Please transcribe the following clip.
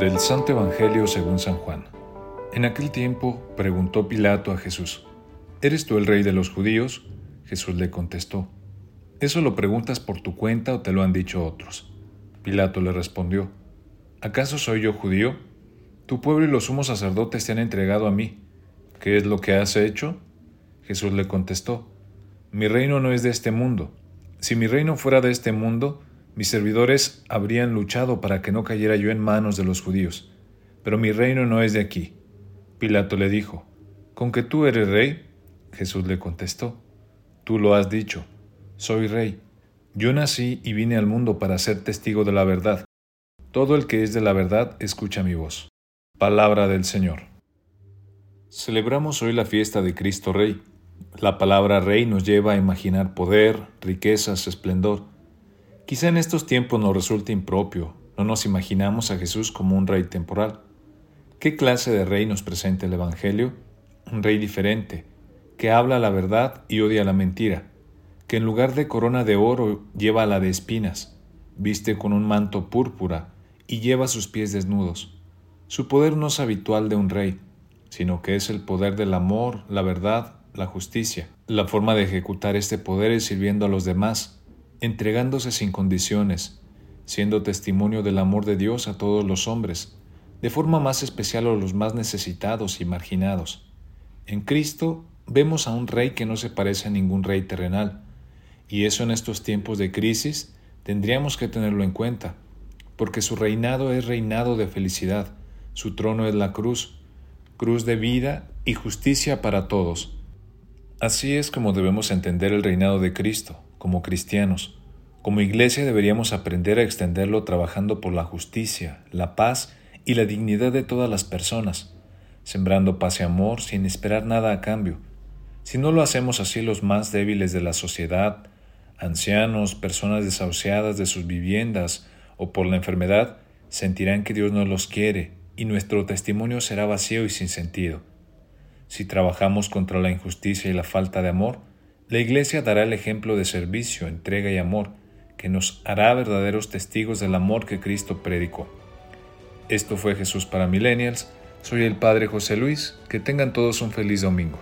Del Santo Evangelio según San Juan. En aquel tiempo preguntó Pilato a Jesús, ¿Eres tú el rey de los judíos? Jesús le contestó, ¿eso lo preguntas por tu cuenta o te lo han dicho otros? Pilato le respondió, ¿acaso soy yo judío? Tu pueblo y los sumos sacerdotes te han entregado a mí. ¿Qué es lo que has hecho? Jesús le contestó, Mi reino no es de este mundo. Si mi reino fuera de este mundo, mis servidores habrían luchado para que no cayera yo en manos de los judíos. Pero mi reino no es de aquí. Pilato le dijo, ¿Con que tú eres rey? Jesús le contestó, Tú lo has dicho, soy rey. Yo nací y vine al mundo para ser testigo de la verdad. Todo el que es de la verdad escucha mi voz. Palabra del Señor. Celebramos hoy la fiesta de Cristo Rey. La palabra rey nos lleva a imaginar poder, riquezas, esplendor. Quizá en estos tiempos nos resulte impropio, no nos imaginamos a Jesús como un rey temporal. ¿Qué clase de rey nos presenta el Evangelio? Un rey diferente, que habla la verdad y odia la mentira, que en lugar de corona de oro lleva la de espinas, viste con un manto púrpura y lleva sus pies desnudos su poder no es habitual de un rey, sino que es el poder del amor, la verdad, la justicia. La forma de ejecutar este poder es sirviendo a los demás, entregándose sin condiciones, siendo testimonio del amor de Dios a todos los hombres, de forma más especial a los más necesitados y marginados. En Cristo vemos a un rey que no se parece a ningún rey terrenal, y eso en estos tiempos de crisis tendríamos que tenerlo en cuenta, porque su reinado es reinado de felicidad, su trono es la cruz, cruz de vida y justicia para todos. Así es como debemos entender el reinado de Cristo, como cristianos. Como iglesia deberíamos aprender a extenderlo trabajando por la justicia, la paz y la dignidad de todas las personas, sembrando paz y amor sin esperar nada a cambio. Si no lo hacemos así los más débiles de la sociedad, ancianos, personas desahuciadas de sus viviendas o por la enfermedad, sentirán que Dios no los quiere y nuestro testimonio será vacío y sin sentido. Si trabajamos contra la injusticia y la falta de amor, la Iglesia dará el ejemplo de servicio, entrega y amor, que nos hará verdaderos testigos del amor que Cristo predicó. Esto fue Jesús para Millennials. Soy el Padre José Luis. Que tengan todos un feliz domingo.